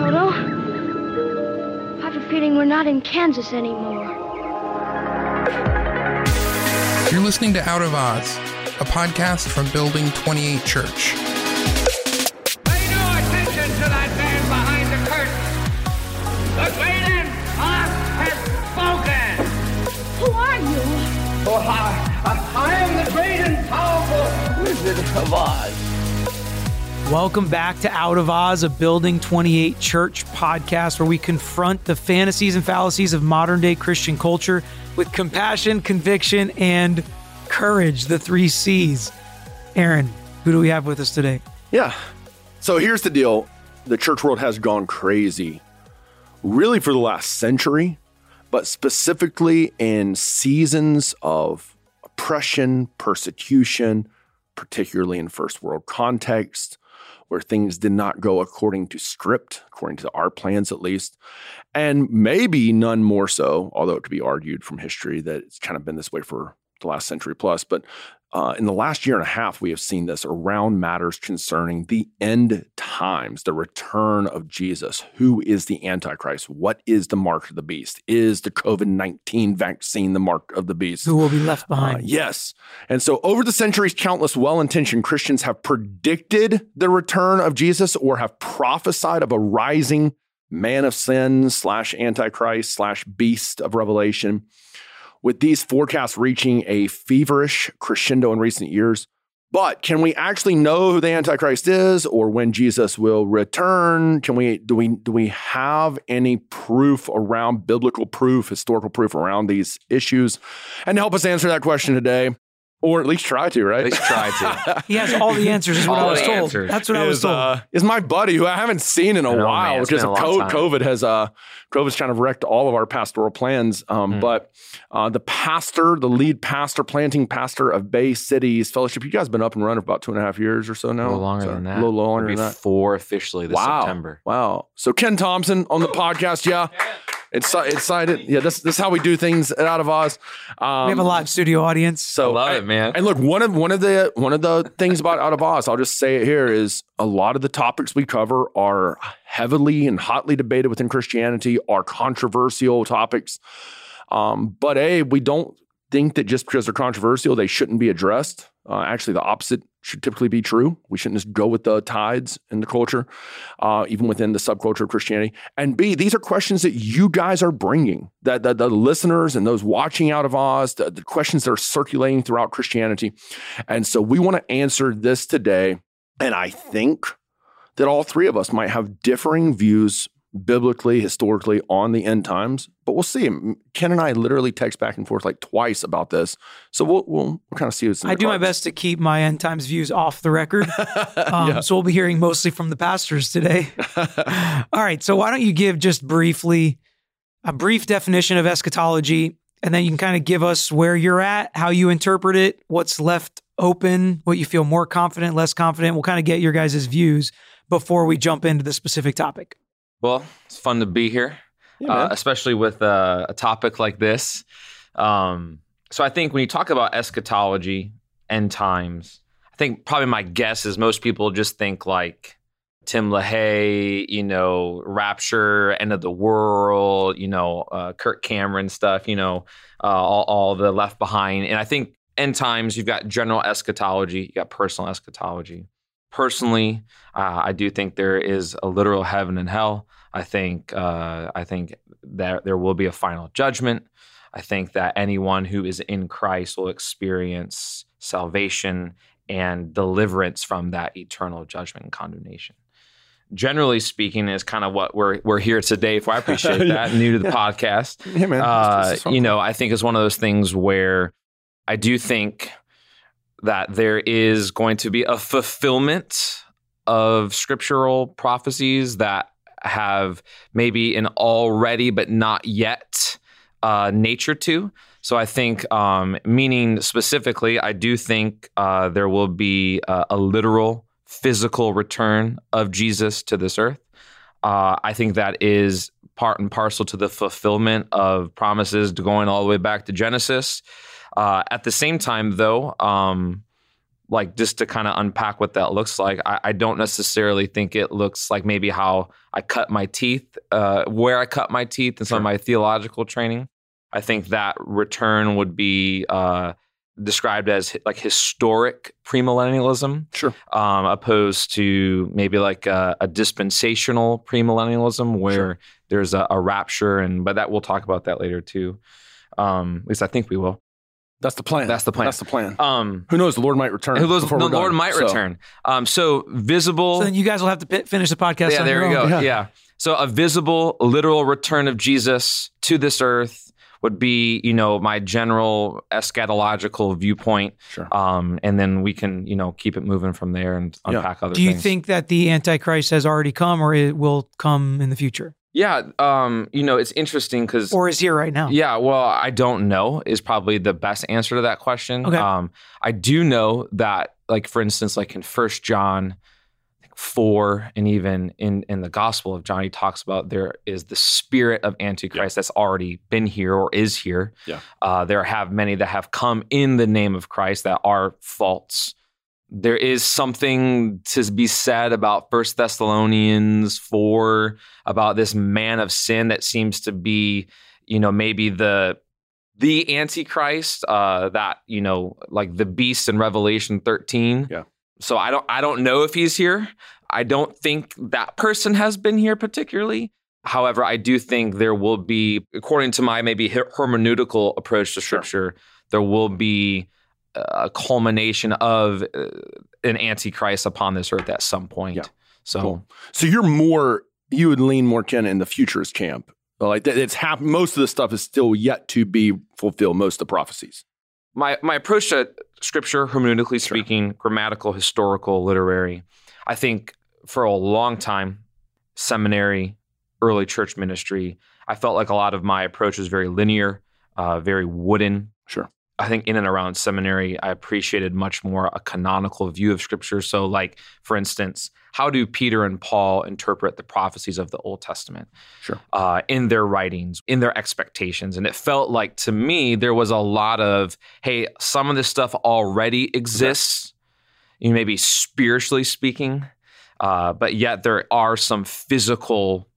Toto. I have a feeling we're not in Kansas anymore. You're listening to Out of Oz, a podcast from Building 28 Church. Pay no attention to that man behind the curtain. The great and Oz has spoken. Who are you? Oh, I, I, I am the great and powerful Wizard of Oz. Welcome back to Out of Oz, a Building 28 Church podcast where we confront the fantasies and fallacies of modern day Christian culture with compassion, conviction, and courage, the three C's. Aaron, who do we have with us today? Yeah. So here's the deal the church world has gone crazy, really, for the last century, but specifically in seasons of oppression, persecution, particularly in first world context, where things did not go according to script, according to our plans at least, and maybe none more so, although it could be argued from history that it's kind of been this way for the last century plus. But uh, in the last year and a half, we have seen this around matters concerning the end times, the return of Jesus. Who is the Antichrist? What is the mark of the beast? Is the COVID 19 vaccine the mark of the beast? Who will be left behind? Uh, yes. And so, over the centuries, countless well intentioned Christians have predicted the return of Jesus or have prophesied of a rising man of sin slash Antichrist slash beast of Revelation. With these forecasts reaching a feverish crescendo in recent years, but can we actually know who the Antichrist is or when Jesus will return? Can we do we do we have any proof around biblical proof, historical proof around these issues? And to help us answer that question today, or at least try to, right? At least try to. he has all the answers, is what All I was told. answers. That's what I was told. uh, is my buddy who I haven't seen in a know, while man. Because been of a long co- time. COVID has uh COVID's kind of wrecked all of our pastoral plans. Um, Hmm. But uh, the pastor, the lead pastor, planting pastor of Bay Cities Fellowship, you guys have been up and running for about two and a half years or so now. a little longer So, than that. A little longer than that. Four officially this wow. September. Wow. So Ken Thompson on the podcast, yeah. It's excited. Yeah, this this is how we do things at Out of Oz. Um, we have a live studio audience. so I love I- it, man. And look, one of one of the one of the things about Out of Oz, I'll just say it here, is a lot of the topics we cover are heavily and hotly debated within Christianity, are controversial topics. Um, but a, we don't think that just because they're controversial, they shouldn't be addressed. Uh, actually, the opposite should typically be true. We shouldn't just go with the tides in the culture, uh, even within the subculture of Christianity. And B, these are questions that you guys are bringing, that, that the listeners and those watching out of Oz, the, the questions that are circulating throughout Christianity. And so we want to answer this today. And I think that all three of us might have differing views biblically, historically on the end times, but we'll see. Ken and I literally text back and forth like twice about this. So we'll, we'll, we'll kind of see what's in I do my best to keep my end times views off the record. Um, Yeah. So we'll be hearing mostly from the pastors today. All right. So why don't you give just briefly a brief definition of eschatology, and then you can kind of give us where you're at, how you interpret it, what's left open, what you feel more confident, less confident. We'll kind of get your guys' views before we jump into the specific topic. Well, it's fun to be here, Yeah, uh, especially with uh, a topic like this. Um, so I think when you talk about eschatology, end times, I think probably my guess is most people just think like Tim LaHaye, you know, Rapture, End of the World, you know, uh, Kirk Cameron stuff, you know, uh, all, all the Left Behind. And I think end times, you've got general eschatology, you got personal eschatology. Personally, uh, I do think there is a literal heaven and hell. I think uh, I think that there will be a final judgment. I think that anyone who is in Christ will experience salvation and deliverance from that eternal judgment and condemnation. Generally speaking, is kind of what we're we're here today for. I appreciate that. New to the podcast, Yeah, man. uh, you know, I think it's one of those things where I do think that there is going to be a fulfillment of scriptural prophecies that have maybe an already but not yet uh, nature to. So I think, um, meaning specifically, I do think uh, there will be uh, a literal physical return of Jesus to this earth. Uh, I think that is part and parcel to the fulfillment of promises going all the way back to Genesis. Uh, at the same time, though, um, like just to kind of unpack what that looks like, I, I, don't necessarily think it looks like maybe how I cut my teeth, uh, where I cut my teeth, and some of my theological training. I think that return would be uh, described as like historic premillennialism, sure, um, opposed to maybe like a, a dispensational premillennialism where sure. there's a, a, rapture, and but that we'll talk about that later too. Um, at least I think we will. That's the plan. That's the plan. That's the plan. Um, who knows? The Lord might return. Who knows? The Lord done, might so. return. Um, so visible. So then you guys will have to p- finish the podcast. Yeah, there we go. Yeah. yeah. So a visible, literal return of Jesus to this earth would be, you know, my general eschatological viewpoint. Sure. Um, and then we can, you know, keep it moving from there and unpack yeah. other Do you things. think that the Antichrist has already come or it will come in the future? Yeah, um, you know, it's interesting because or is here right now. Yeah, well, I don't know is probably the best answer to that question. Okay. Um, I do know that, like for instance, like in First John, four and even in in the gospel of john he talks about there is the spirit of antichrist yeah. that's already been here or is here yeah uh, there have many that have come in the name of christ that are false there is something to be said about first thessalonians 4 about this man of sin that seems to be you know maybe the the antichrist uh that you know like the beast in revelation 13 yeah so I don't I don't know if he's here. I don't think that person has been here particularly. However, I do think there will be, according to my maybe hermeneutical approach to scripture, sure. there will be a culmination of uh, an antichrist upon this earth at some point. Yeah. So, cool. so you're more, you would lean more, Ken, in the futurist camp. Like it's happened. Most of the stuff is still yet to be fulfilled. Most of the prophecies. My my approach to scripture, hermeneutically sure. speaking, grammatical, historical, literary. I think for a long time, seminary, early church ministry, I felt like a lot of my approach was very linear, uh, very wooden. Sure. I think in and around seminary, I appreciated much more a canonical view of scripture. So, like, for instance, how do Peter and Paul interpret the prophecies of the Old Testament? Sure. Uh, in their writings, in their expectations. And it felt like to me, there was a lot of, hey, some of this stuff already exists, you know, maybe spiritually speaking, uh, but yet there are some physical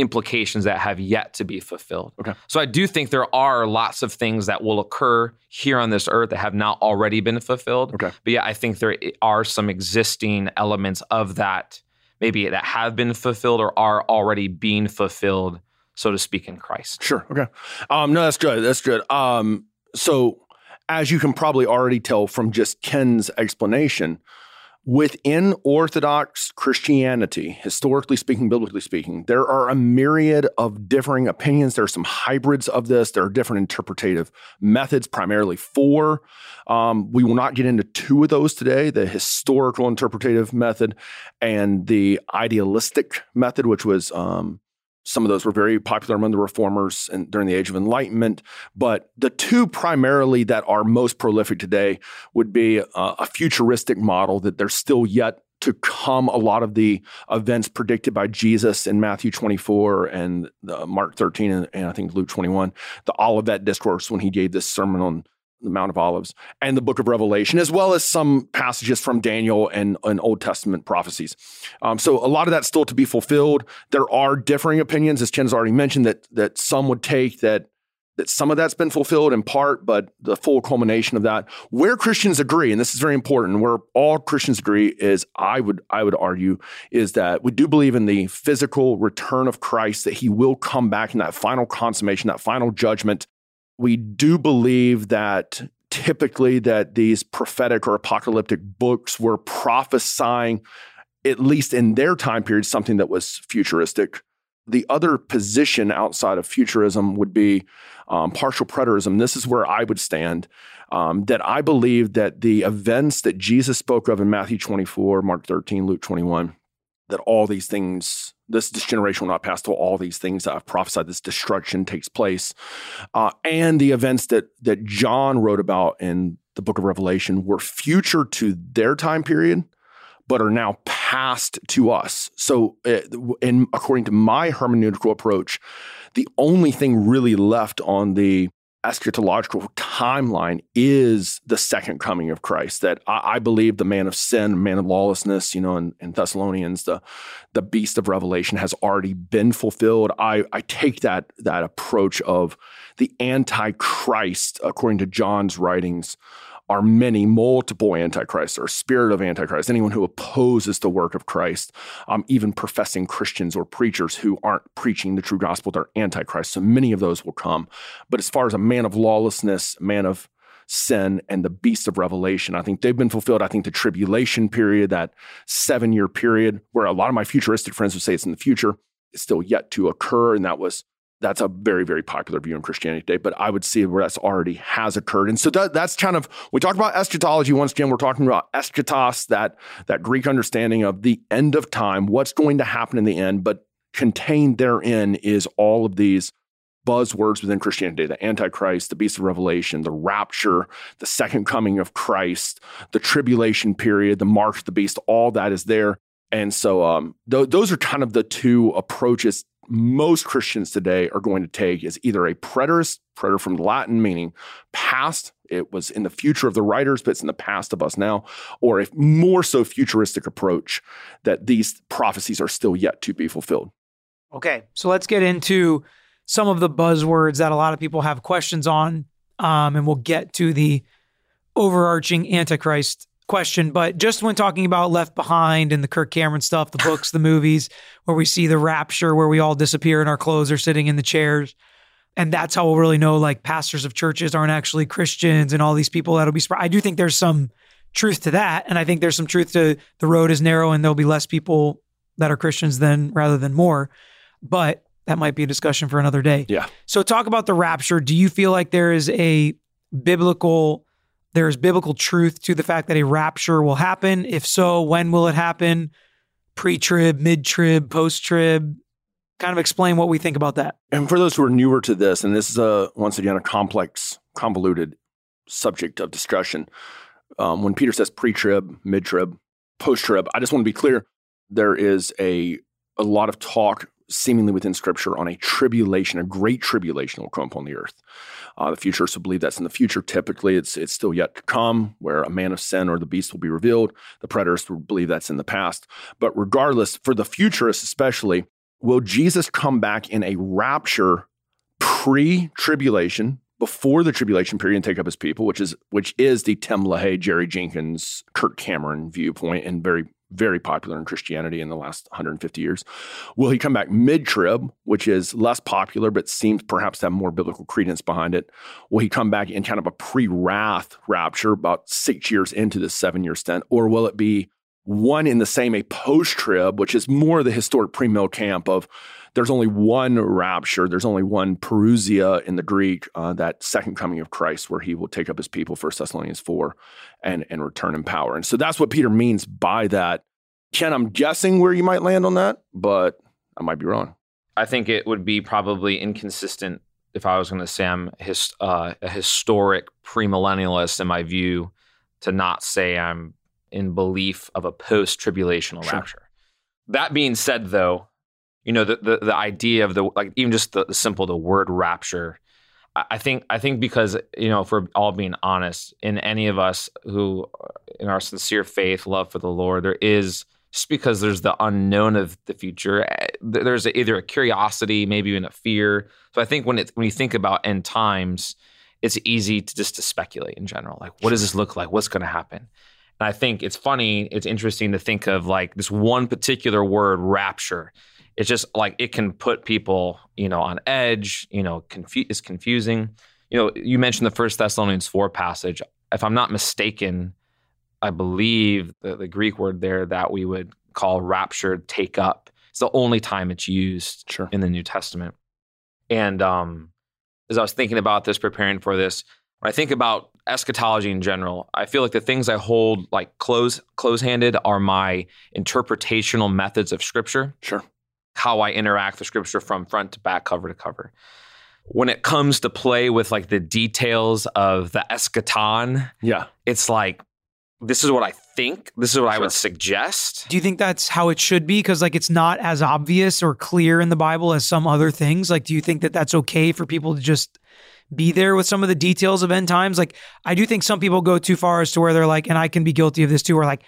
implications that have yet to be fulfilled. Okay. So I do think there are lots of things that will occur here on this earth that have not already been fulfilled. Okay. But yeah, I think there are some existing elements of that maybe that have been fulfilled or are already being fulfilled, so to speak, in Christ. Sure. Okay. Um, no, that's good. That's good. Um, so as you can probably already tell from just Ken's explanation, Within Orthodox Christianity, historically speaking, biblically speaking, there are a myriad of differing opinions. There are some hybrids of this. There are different interpretative methods, primarily four. Um, we will not get into two of those today the historical interpretative method and the idealistic method, which was um, some of those were very popular among the reformers and during the Age of Enlightenment. But the two primarily that are most prolific today would be a, a futuristic model that there's still yet to come a lot of the events predicted by Jesus in Matthew 24 and uh, Mark 13 and, and, I think Luke 21, the Olivet discourse when he gave this sermon on the Mount of Olives, and the book of Revelation, as well as some passages from Daniel and, and Old Testament prophecies. Um, so a lot of that's still to be fulfilled. There are differing opinions, as Ken has already mentioned, that that some would take that that some of that's been fulfilled in part, but the full culmination of that, where Christians agree, and this is very important, where all Christians agree is I would I would argue is that we do believe in the physical return of Christ, that he will come back in that final consummation, that final judgment we do believe that typically that these prophetic or apocalyptic books were prophesying at least in their time period something that was futuristic. The other position outside of futurism would be um, partial preterism. This is where i would stand um, that i believe that the events that jesus spoke of in matthew 24 mark 13 luke 21 that all these things, this, this generation will not pass till all these things that I've prophesied, this destruction takes place. Uh, and the events that that John wrote about in the book of Revelation were future to their time period, but are now past to us. So, uh, in according to my hermeneutical approach, the only thing really left on the eschatological timeline is the second coming of Christ. That I, I believe the man of sin, man of lawlessness, you know, in, in, Thessalonians, the the beast of Revelation has already been fulfilled. I, I take that that approach of the antichrist, according to John's writings, are many, multiple antichrists or spirit of antichrist, anyone who opposes the work of Christ, um, even professing Christians or preachers who aren't preaching the true gospel, they're antichrist. So many of those will come. But as far as a man of lawlessness, man of sin, and the beast of revelation, I think they've been fulfilled. I think the tribulation period, that seven year period, where a lot of my futuristic friends would say it's in the future, is still yet to occur. And that was that's a very very popular view in christianity today but i would see where that's already has occurred. And so that, that's kind of we talked about eschatology once again we're talking about eschatos that that greek understanding of the end of time what's going to happen in the end but contained therein is all of these buzzwords within christianity the antichrist the beast of revelation the rapture the second coming of christ the tribulation period the mark of the beast all that is there. And so um, th- those are kind of the two approaches most Christians today are going to take is either a preterist, preter from Latin, meaning past, it was in the future of the writers, but it's in the past of us now, or a more so futuristic approach that these prophecies are still yet to be fulfilled. Okay, so let's get into some of the buzzwords that a lot of people have questions on, um, and we'll get to the overarching Antichrist question, but just when talking about Left Behind and the Kirk Cameron stuff, the books, the movies, where we see the rapture, where we all disappear and our clothes are sitting in the chairs. And that's how we'll really know like pastors of churches aren't actually Christians and all these people that'll be. I do think there's some truth to that. And I think there's some truth to the road is narrow and there'll be less people that are Christians than rather than more. But that might be a discussion for another day. Yeah. So talk about the rapture. Do you feel like there is a biblical there's biblical truth to the fact that a rapture will happen? If so, when will it happen? Pre trib, mid trib, post trib? Kind of explain what we think about that. And for those who are newer to this, and this is a once again a complex, convoluted subject of discussion. Um, when Peter says pre trib, mid trib, post trib, I just want to be clear. There is a a lot of talk seemingly within scripture on a tribulation, a great tribulation will come upon the earth. Uh, the futurists will believe that's in the future. Typically, it's it's still yet to come, where a man of sin or the beast will be revealed. The preterists will believe that's in the past. But regardless, for the futurists especially, will Jesus come back in a rapture pre-tribulation, before the tribulation period and take up his people, which is which is the Tim LaHaye, Jerry Jenkins, Kirk Cameron viewpoint, and very very popular in Christianity in the last 150 years. Will he come back mid trib, which is less popular but seems perhaps to have more biblical credence behind it? Will he come back in kind of a pre wrath rapture about six years into this seven year stint? Or will it be one in the same, a post trib, which is more the historic premill camp of there's only one rapture, there's only one parousia in the Greek, uh, that second coming of Christ, where he will take up his people, First Thessalonians 4, and, and return in power. And so that's what Peter means by that. Ken, I'm guessing where you might land on that, but I might be wrong. I think it would be probably inconsistent if I was going to say I'm his, uh, a historic premillennialist in my view to not say I'm in belief of a post tribulational sure. rapture. That being said, though, you know the, the, the idea of the like even just the, the simple the word rapture. I think I think because you know if we're all being honest in any of us who in our sincere faith love for the Lord there is just because there's the unknown of the future eh, there's either a curiosity maybe even a fear. So I think when it when you think about end times it's easy to just to speculate in general like what does this look like? What's going to happen? And I think it's funny it's interesting to think of like this one particular word rapture it's just like it can put people, you know, on edge, you know, confu- it's confusing. You know, you mentioned the first Thessalonians 4 passage. If I'm not mistaken, I believe the, the Greek word there that we would call raptured, take up. It's the only time it's used sure. in the New Testament. And um, as I was thinking about this, preparing for this, when I think about eschatology in general, I feel like the things I hold like close close handed are my interpretational methods of Scripture. Sure how I interact with scripture from front to back, cover to cover. When it comes to play with like the details of the eschaton, yeah, it's like this is what I think. This is what sure. I would suggest. Do you think that's how it should be? Because like it's not as obvious or clear in the Bible as some other things. Like, do you think that that's okay for people to just be there with some of the details of end times. Like I do think some people go too far as to where they're like, and I can be guilty of this too, where like,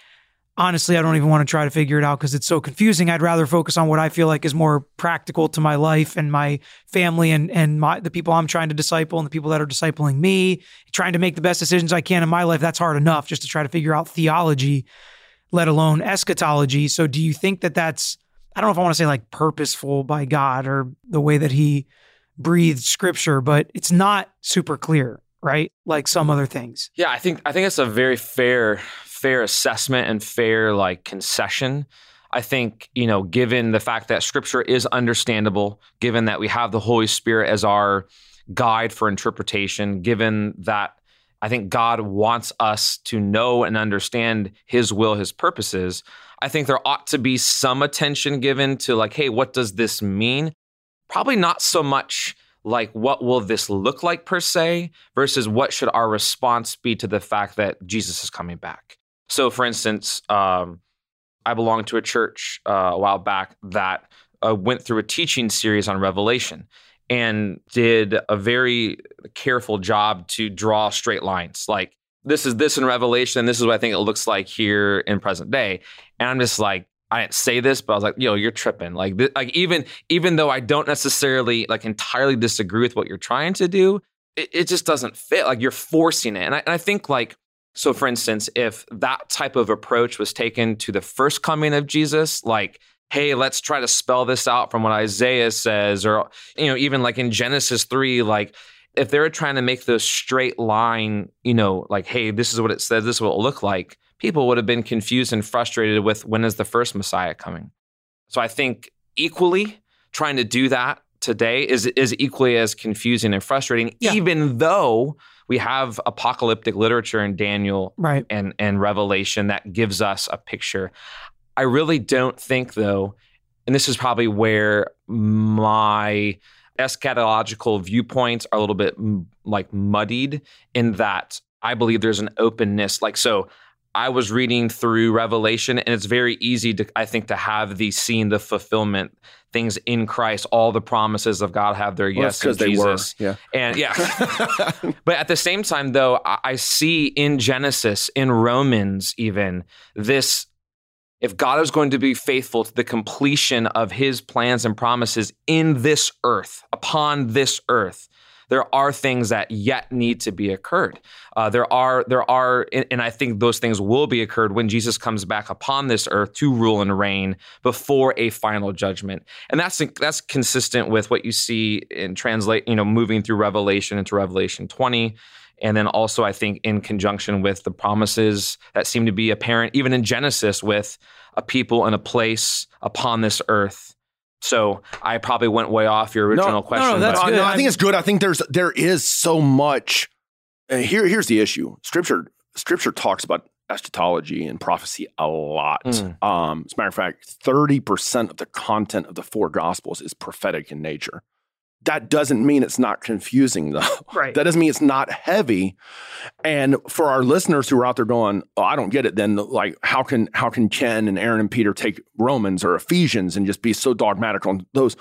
honestly, I don't even want to try to figure it out because it's so confusing. I'd rather focus on what I feel like is more practical to my life and my family and and my the people I'm trying to disciple and the people that are discipling me, trying to make the best decisions I can in my life. That's hard enough just to try to figure out theology, let alone eschatology. So do you think that that's I don't know if I want to say like purposeful by God or the way that he breathed scripture, but it's not super clear, right? Like some other things. Yeah, I think I think it's a very fair fair assessment and fair like concession. I think, you know, given the fact that scripture is understandable, given that we have the Holy Spirit as our guide for interpretation, given that I think God wants us to know and understand his will, his purposes. I think there ought to be some attention given to like, hey, what does this mean? Probably not so much like what will this look like per se versus what should our response be to the fact that Jesus is coming back. So, for instance, um, I belonged to a church uh, a while back that uh, went through a teaching series on Revelation and did a very careful job to draw straight lines. Like, this is this in Revelation, this is what I think it looks like here in present day. And I'm just like, I didn't say this, but I was like, yo, you're tripping. Like, th- like even even though I don't necessarily like entirely disagree with what you're trying to do, it, it just doesn't fit. Like you're forcing it, and I, and I think like so, for instance, if that type of approach was taken to the first coming of Jesus, like, hey, let's try to spell this out from what Isaiah says, or, you know, even like in Genesis 3, like, if they were trying to make the straight line, you know, like, hey, this is what it says, this is what it will look like, people would have been confused and frustrated with when is the first Messiah coming. So I think equally trying to do that today is is equally as confusing and frustrating, Yeah. even though we have apocalyptic literature in Daniel Right. and and Revelation that gives us a picture. I really don't think though, and this is probably where my eschatological viewpoints are a little bit mm, like muddied in that I believe there's an openness like so I was reading through Revelation, and it's very easy to, I think, to have the scene, the fulfillment, things in Christ, all the promises of God have their Well, yes in they were. Yeah. And yeah, but at the same time, though, I, I see in Genesis, in Romans, even this if God is going to be faithful to the completion of his plans and promises in this earth, upon this earth, there are things that yet need to be occurred. Uh, there are, there are, and I think those things will be occurred when Jesus comes back upon this earth to rule and reign before a final judgment. And that's that's consistent with what you see in translate, you know, moving through Revelation into Revelation 20. And then also, I think, in conjunction with the promises that seem to be apparent, even in Genesis, with a people and a place upon this earth. So I probably went way off your original No, no, no, question. that's but- Uh, good. no, I think it's good. I think there's there is so much. Uh, here, here's the issue. Scripture, Scripture talks about eschatology and prophecy a lot. Mm. Um, as a matter of fact, thirty percent of the content of the four Gospels is prophetic in nature. That doesn't mean it's not confusing, though. Right. That doesn't mean it's not heavy. And for our listeners who are out there going, "Oh, I don't get it," then like, how can how can Ken and Aaron and Peter take Romans or Ephesians and just be so dogmatic on those?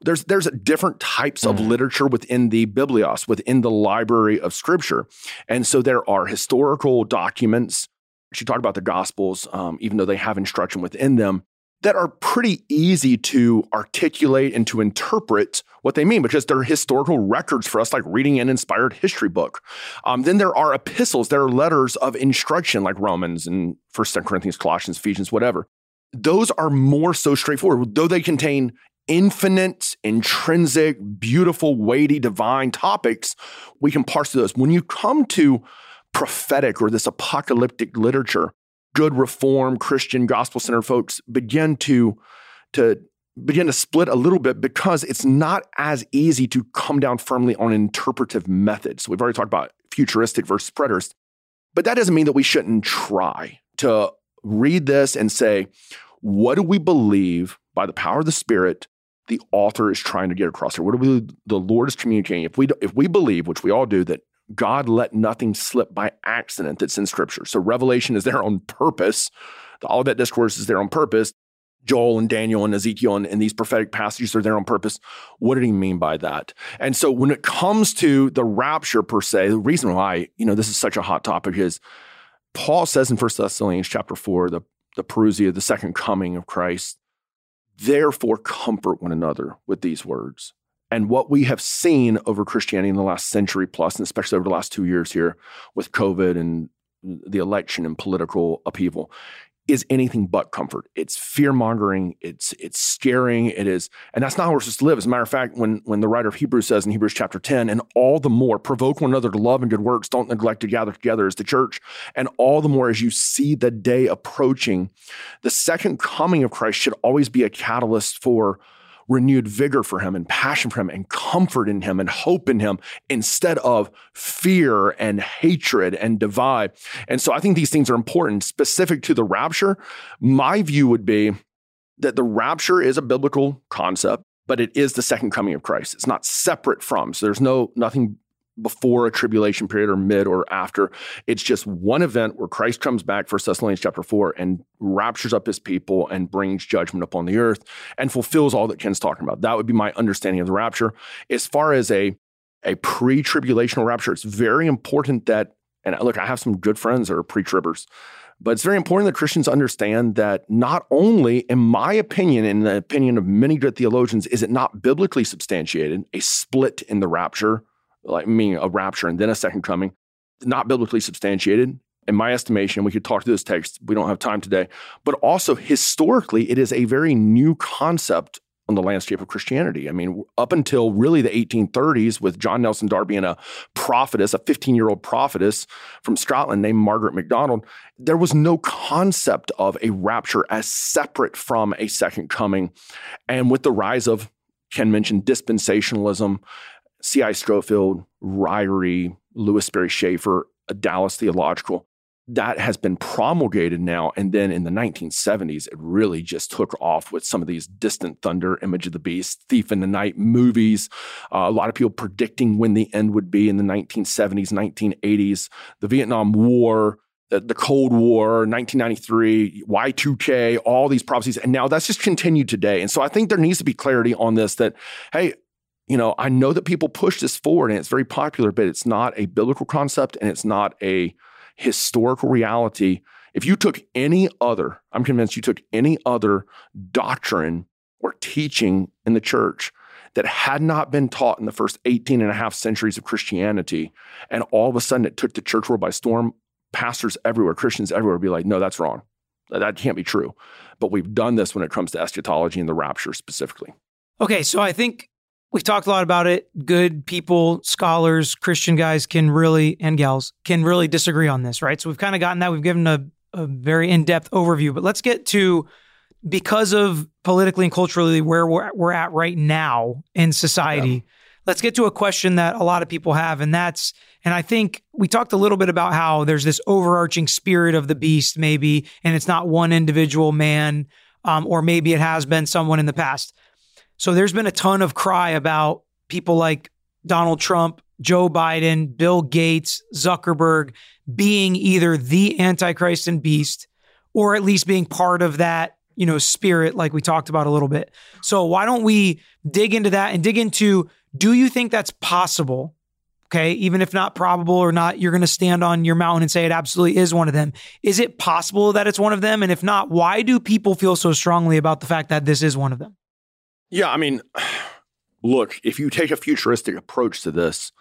There's there's different types of Mhm. literature within the Biblios, within the library of Scripture, and so there are historical documents. She talked about the Gospels, um, even though they have instruction within them that are pretty easy to articulate and to interpret what they mean because they're historical records for us, like reading an inspired history book. Um, then there are epistles, there are letters of instruction like Romans and First Corinthians, Colossians, Ephesians, whatever. Those are more so straightforward, though they contain infinite, intrinsic, beautiful, weighty, divine topics. We can parse through those. When you come to prophetic or this apocalyptic literature, good reform Christian gospel centered folks begin to to begin to split a little bit because it's not as easy to come down firmly on interpretive methods. We've already talked about futuristic versus preterist, but that doesn't mean that we shouldn't try to read this and say, what do we believe by the power of the Spirit? The author is trying to get across here. What do we? The Lord is communicating. If we if we believe, which we all do, that God let nothing slip by accident that's in Scripture. So Revelation is there on purpose. The that Discourse is there on purpose. Joel and Daniel and Ezekiel and, and, these prophetic passages are there on purpose. What did he mean by that? And so when it comes to the rapture per se, the reason why, you know, this is such a hot topic is Paul says in 1 Thessalonians chapter 4, the, the parousia, the second coming of Christ, therefore comfort one another with these words. And what we have seen over Christianity in the last century plus, and especially over the last two years here with COVID and the election and political upheaval, is anything but comfort. It's fear mongering. It's it's scaring. It is, and that's not how we're supposed to live. As a matter of fact, when when the writer of Hebrews says in Hebrews chapter ten, and all the more provoke one another to love and good works, don't neglect to gather together as the church, and all the more as you see the day approaching, the second coming of Christ should always be a catalyst for renewed vigor for him and passion for him and comfort in him and hope in him instead of fear and hatred and divide. And so I think these things are important. Specific to the rapture, my view would be that the rapture is a biblical concept, but it is the second coming of Christ. It's not separate from. So there's no nothing before a tribulation period or mid or after. It's just one event where Christ comes back, First Thessalonians chapter 4, and raptures up his people and brings judgment upon the earth and fulfills all that Ken's talking about. That would be my understanding of the rapture. As far as a, a pre-tribulational rapture, it's very important that, and look, I have some good friends that are pre-tribbers. But it's very important that Christians understand that not only, in my opinion, in the opinion of many good theologians, is it not biblically substantiated, a split in the rapture, like meaning a rapture and then a second coming, not biblically substantiated. In my estimation, we could talk to this text. We don't have time today. But also historically, it is a very new concept on the landscape of Christianity. I mean, up until really the 1830s, with John Nelson Darby and a prophetess, a 15 year old prophetess from Scotland named Margaret MacDonald, there was no concept of a rapture as separate from a second coming. And with the rise of, Ken mentioned dispensationalism, C.I. Scofield, Ryrie, Lewis Sperry Chafer, Dallas Theological. That has been promulgated now. And then in the 1970s, it really just took off with some of these distant thunder, Image of the Beast, Thief in the Night movies. Uh, a lot of people predicting when the end would be in the 1970s, 1980s, the Vietnam War, the, Cold War, 1993, Y2K, all these prophecies. And now that's just continued today. And so I think there needs to be clarity on this that, hey, you know, I know that people push this forward and it's very popular, but it's not a biblical concept and it's not a historical reality. If you took any other, I'm convinced you took any other doctrine or teaching in the church that had not been taught in the first 18 and a half centuries of Christianity, and all of a sudden it took the church world by storm, pastors everywhere, Christians everywhere would be like, no, that's wrong. That can't be true. But we've done this when it comes to eschatology and the rapture specifically. Okay, so I think We've talked a lot about it. Good people, scholars, Christian guys can really, and gals, can really disagree on this, right? So we've kind of gotten that. We've given a, a very in depth overview, but let's get to because of politically and culturally where we're, we're at right now in society. Yeah. Let's get to a question that a lot of people have, and that's, and I think we talked a little bit about how there's this overarching spirit of the beast, maybe, and it's not one individual man, um, or maybe it has been someone in the past. So there's been a ton of cry about people like Donald Trump, Joe Biden, Bill Gates, Zuckerberg being either the Antichrist and beast or at least being part of that, you know, spirit like we talked about a little bit. So why don't we dig into that and dig into do you think that's possible? Okay, even if not probable or not, you're going to stand on your mountain and say it absolutely is one of them. Is it possible that it's one of them? And if not, why do people feel so strongly about the fact that this is one of them? Yeah, I mean, look, if you take a futuristic approach to this,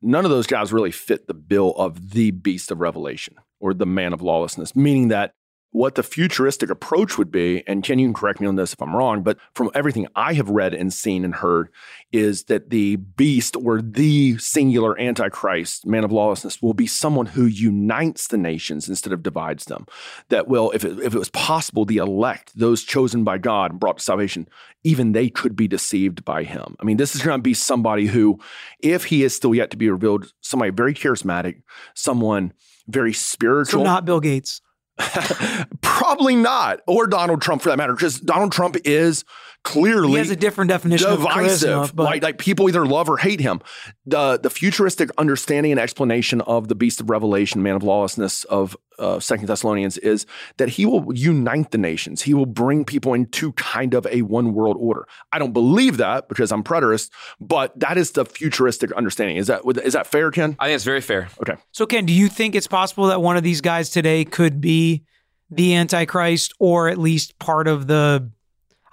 none of those guys really fit the bill of the beast of revelation or the man of lawlessness, meaning that what the futuristic approach would be, and Ken, you can correct me on this if I'm wrong, but from everything I have read and seen and heard, is that the beast or the singular antichrist, man of lawlessness, will be someone who unites the nations instead of divides them. That will, if it, if it was possible, the elect, those chosen by God and brought to salvation, even they could be deceived by him. I mean, this is going to be somebody who, if he is still yet to be revealed, somebody very charismatic, someone very spiritual. So not Bill Gates. Probably not, or Donald Trump for that matter, because Donald Trump is clearly he has a different definition divisive. of charisma. But... Like, like people either love or hate him. The the futuristic understanding and explanation of the beast of revelation, man of lawlessness, of uh, Second Thessalonians is that he will unite the nations. He will bring people into kind of a one world order. I don't believe that because I'm preterist, but that is the futuristic understanding. Is that is that fair, Ken? I think it's very fair. Okay. So, Ken, do you think it's possible that one of these guys today could be the Antichrist or at least part of the?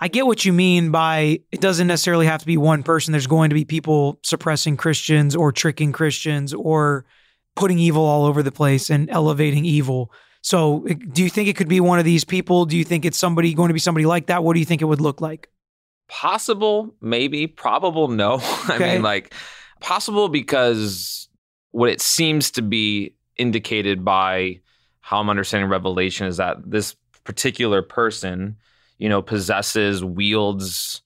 I get what you mean by it doesn't necessarily have to be one person. There's going to be people suppressing Christians or tricking Christians or putting evil all over the place and elevating evil. So, do you think it could be one of these people? Do you think it's somebody going to be somebody like that? What do you think it would look like? Possible, maybe. Probable, no. I mean, like, possible because what it seems to be indicated by how I'm understanding Revelation is that this particular person, you know, possesses, wields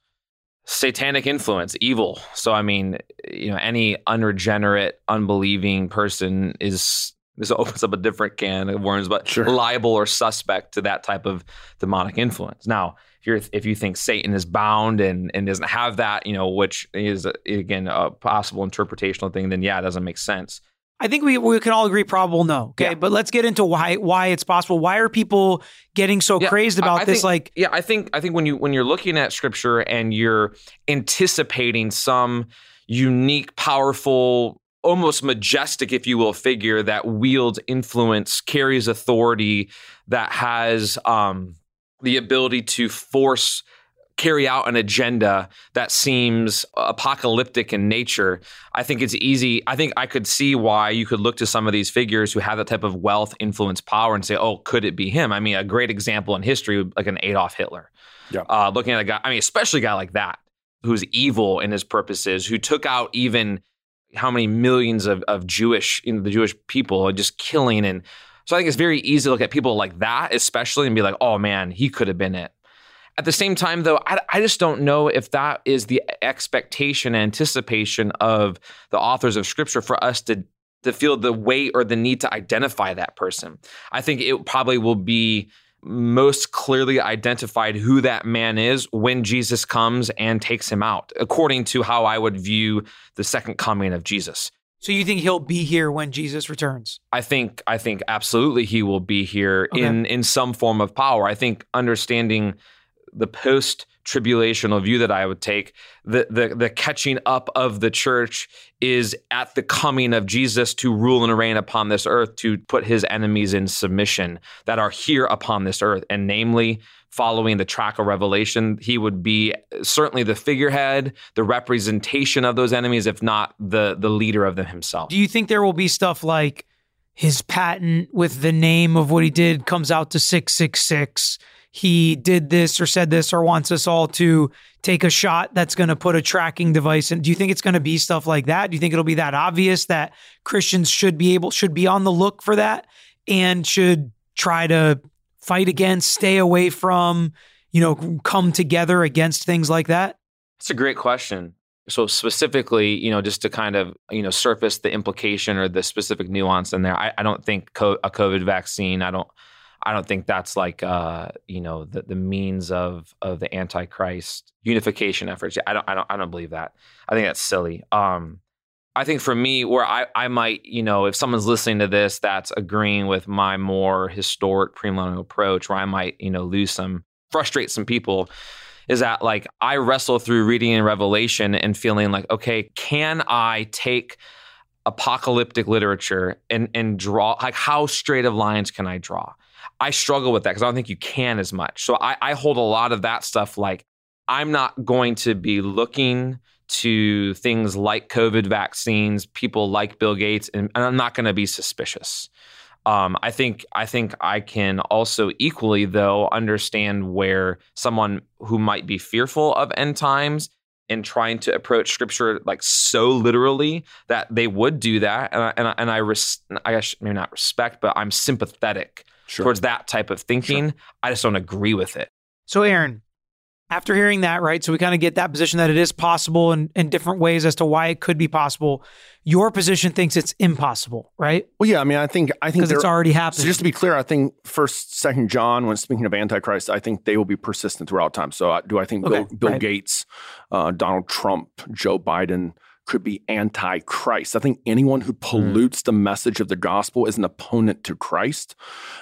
satanic influence, evil. So, I mean, you know, any unregenerate, unbelieving person is. This opens up a different can of worms, but Sure. liable or suspect to that type of demonic influence. Now, if you're if you think Satan is bound and and doesn't have that, you know, which is again a possible interpretational thing, then yeah, it doesn't make sense. I think we we can all agree probable no. Okay, Yeah. but let's get into why why it's possible. Why are people getting so Yeah, crazed I- about I this? think- like, Yeah, I think I think when you when you're looking at scripture and you're anticipating some unique, powerful, almost majestic, if you will, figure that wields influence, carries authority, that has um, the ability to force carry out an agenda that seems apocalyptic in nature i think it's easy i think i could see why you could look to some of these figures who have that type of wealth influence power and say oh could it be him? I mean a great example in history like an adolf hitler. Yeah. uh, looking at a guy i mean especially a guy like that who's evil in his purposes who took out even how many millions of, of jewish in the jewish people just killing and so i think it's very easy to look at people like that especially and be like oh man he could have been it at the same time, though, I, I just don't know if that is the expectation, anticipation of the authors of Scripture for us to to feel the weight or the need to identify that person. I think it probably will be most clearly identified who that man is when Jesus comes and takes him out, according to how I would view the second coming of Jesus. so you think he'll be here when Jesus returns? I think I think absolutely he will be here Okay. in in some form of power. I think understanding the post tribulational view that I would take, the, the the catching up of the church is at the coming of Jesus to rule and reign upon this earth, to put his enemies in submission that are here upon this earth, and namely following the track of revelation, he would be certainly the figurehead, the representation of those enemies, if not the the leader of them himself. Do you think there will be stuff like his patent with the name of what he did comes out to 666? He did this or said this or wants us all to take a shot that's going to put a tracking device in. Do you think it's going to be stuff like that? Do you think it'll be that obvious that Christians should be able should be on the look for that and should try to fight against, stay away from, you know, come together against things like that? That's a great question. So specifically, you know, just to kind of you know surface the implication or the specific nuance in there, I, I don't think co- a COVID vaccine. I don't. I don't think that's like uh, you know the, the means of of the antichrist unification efforts. I don't. I don't. I don't believe that. I think that's silly. Um, I think for me, where I, I might, you know, if someone's listening to this that's agreeing with my more historic premillennial approach, where I might, you know, lose some, frustrate some people, is that like I wrestle through reading in Revelation and feeling like, okay, can I take apocalyptic literature and and draw like how straight of lines can I draw? I struggle with that because I don't think you can as much. So I, I hold a lot of that stuff like I'm not going to be looking to things like COVID vaccines, people like Bill Gates, and, and I'm not going to be suspicious. Um, I think I think I can also equally though understand where someone who might be fearful of end times and trying to approach scripture like so literally that they would do that, and I, and I, and I, res- I guess maybe not respect, but I'm sympathetic Sure. towards that type of thinking. I just don't agree with it. So, Aaron, after hearing that, right? So we kind of get that position that it is possible in, in different ways as to why it could be possible. Your position thinks it's impossible, right? Well, yeah. I mean, I think I think Because it's already happened. So just to be clear, I think First, Second John, when speaking of Antichrist, I think they will be persistent throughout time. So uh, do I think Okay, Bill, Bill right. Gates, uh, Donald Trump, Joe Biden, could be anti-Christ. I think anyone who pollutes mm. the message of the gospel is an opponent to Christ.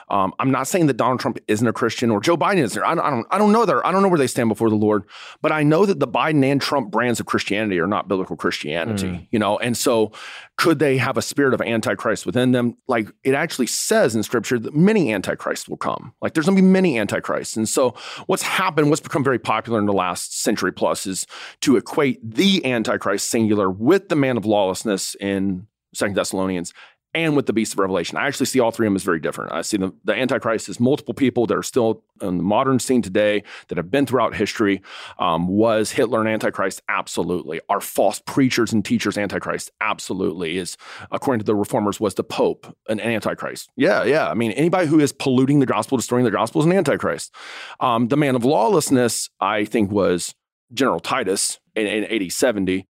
Um, I'm not saying that Donald Trump isn't a Christian or Joe Biden is. I don't, I don't, I don't know there. I don't know where they stand before the Lord, but I know that the Biden and Trump brands of Christianity are not biblical Christianity. Mm. You know, and so could they have a spirit of antichrist within them? Like it actually says in Scripture that many antichrists will come. Like there's going to be many antichrists, and so what's happened, what's become very popular in the last century plus, is to equate the antichrist singular with the man of lawlessness in Second Thessalonians and with the beast of Revelation. I actually see all three of them as very different. I see the, the Antichrist as multiple people that are still in the modern scene today that have been throughout history. Um, was Hitler an Antichrist? Absolutely. Are false preachers and teachers Antichrist? Absolutely. Is, according to the reformers, was the Pope an Antichrist? Yeah, yeah. I mean, anybody who is polluting the gospel, destroying the gospel is an Antichrist. Um, the man of lawlessness, I think, was General Titus in, in AD 70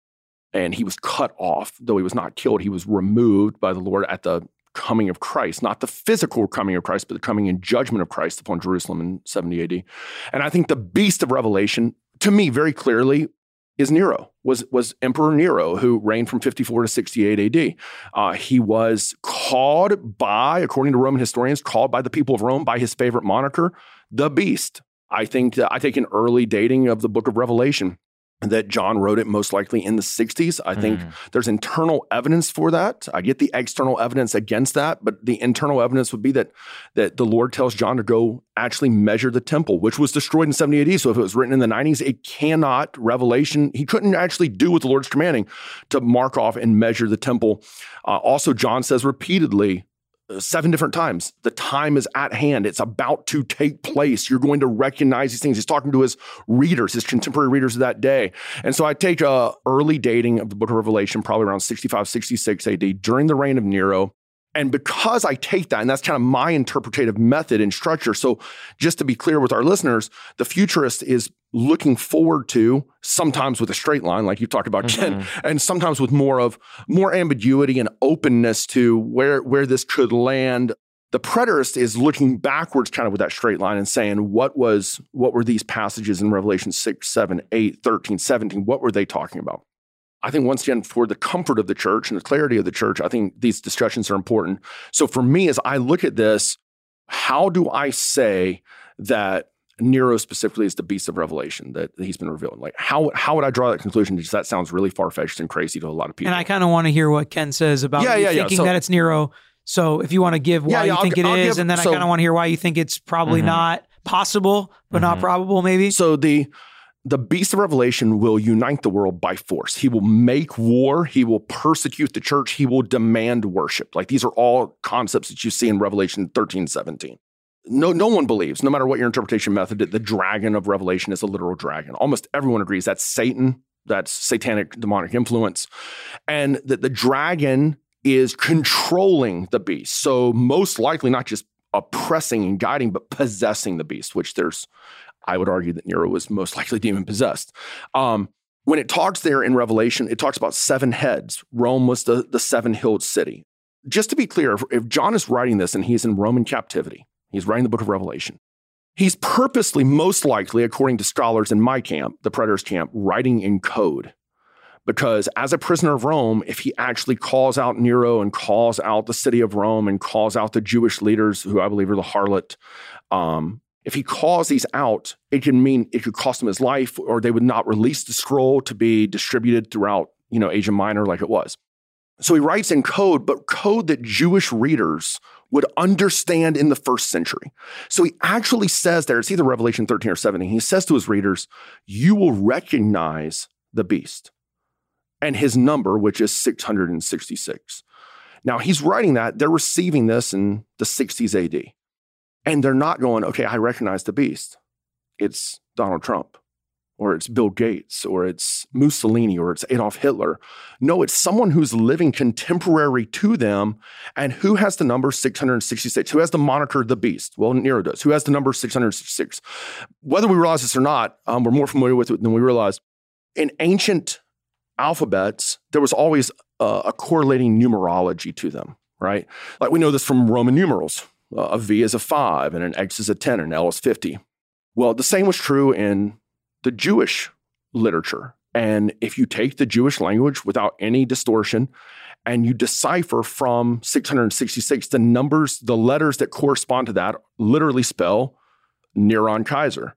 and he was cut off, though he was not killed. He was removed by the Lord at the coming of Christ, not the physical coming of Christ, but the coming in judgment of Christ upon Jerusalem in 70 AD. And I think the beast of Revelation, to me, very clearly, is Nero, was, was Emperor Nero, who reigned from 54 to 68 AD. Uh, he was called by, according to Roman historians, called by the people of Rome by his favorite moniker, the beast. I think that I take an early dating of the book of Revelation that John wrote it most likely in the 60s. I think mm. there's internal evidence for that. I get the external evidence against that, but the internal evidence would be that that the Lord tells John to go actually measure the temple, which was destroyed in 70 AD. So if it was written in the 90s, it cannot revelation. He couldn't actually do what the Lord's commanding to mark off and measure the temple. Uh, also, John says repeatedly seven different times. The time is at hand. It's about to take place. You're going to recognize these things. He's talking to his readers, his contemporary readers of that day. And so I take a early dating of the book of Revelation, probably around 65, 66 AD, during the reign of Nero. And because I take that, and that's kind of my interpretative method and structure. So, just to be clear with our listeners, the futurist is looking forward to sometimes with a straight line, like you talked about, mm-hmm. Ken, and sometimes with more of more ambiguity and openness to where where this could land. The preterist is looking backwards kind of with that straight line and saying, what was what were these passages in Revelation 6, 7, 8, 13, 17? What were they talking about? I think once again, for the comfort of the church and the clarity of the church, I think these discussions are important. So for me, as I look at this, how do I say that Nero specifically is the beast of Revelation that he's been revealed? Like how how would I draw that conclusion? Because that sounds really far fetched and crazy to a lot of people. And I kind of want to hear what Ken says about yeah, yeah, thinking yeah. So, that it's Nero. So if you want to give why yeah, you think I'll, it I'll is, give, and then so, I kind of want to hear why you think it's probably mm-hmm. not possible, but mm-hmm. not probable, maybe. So the the beast of Revelation will unite the world by force. He will make war. He will persecute the church. He will demand worship. Like these are all concepts that you see in Revelation 13, 17. No, no one believes, no matter what your interpretation method, that the dragon of Revelation is a literal dragon. Almost everyone agrees that's Satan, that's satanic demonic influence, and that the dragon is controlling the beast. So, most likely, not just oppressing and guiding, but possessing the beast, which there's I would argue that Nero was most likely demon possessed. Um, when it talks there in Revelation, it talks about seven heads. Rome was the, the seven hilled city. Just to be clear, if, if John is writing this and he's in Roman captivity, he's writing the book of Revelation, he's purposely, most likely, according to scholars in my camp, the preterist camp, writing in code. Because as a prisoner of Rome, if he actually calls out Nero and calls out the city of Rome and calls out the Jewish leaders, who I believe are the harlot, um, if he calls these out, it can mean it could cost him his life, or they would not release the scroll to be distributed throughout, you know, Asia Minor like it was. So he writes in code, but code that Jewish readers would understand in the first century. So he actually says there, it's either Revelation 13 or 17, he says to his readers, You will recognize the beast and his number, which is 666. Now he's writing that, they're receiving this in the 60s AD. And they're not going, okay, I recognize the beast. It's Donald Trump, or it's Bill Gates, or it's Mussolini, or it's Adolf Hitler. No, it's someone who's living contemporary to them and who has the number 666, who has the moniker the beast. Well, Nero does. Who has the number 666? Whether we realize this or not, um, we're more familiar with it than we realize. In ancient alphabets, there was always a correlating numerology to them, right? Like we know this from Roman numerals a V is a 5 and an X is a 10 and an L is 50. Well, the same was true in the Jewish literature. And if you take the Jewish language without any distortion and you decipher from 666 the numbers, the letters that correspond to that literally spell Neron Kaiser,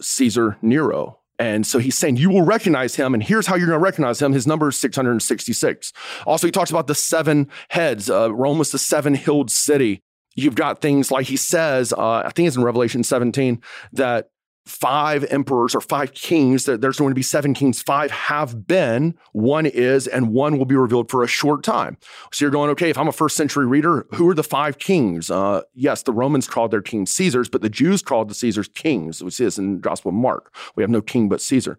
Caesar Nero. And so he's saying you will recognize him, and here's how you're going to recognize him. His number is 666. Also, he talks about the seven heads. Uh, Rome was the seven hilled city. You've got things like he says, uh, I think it's in Revelation 17, that five emperors or five kings, that there's going to be seven kings. Five have been, one is, and one will be revealed for a short time. So you're going, okay, if I'm a first century reader, who are the five kings? Uh, yes, the Romans called their kings Caesars, but the Jews called the Caesars kings. We see this in Gospel of Mark. We have no king but Caesar.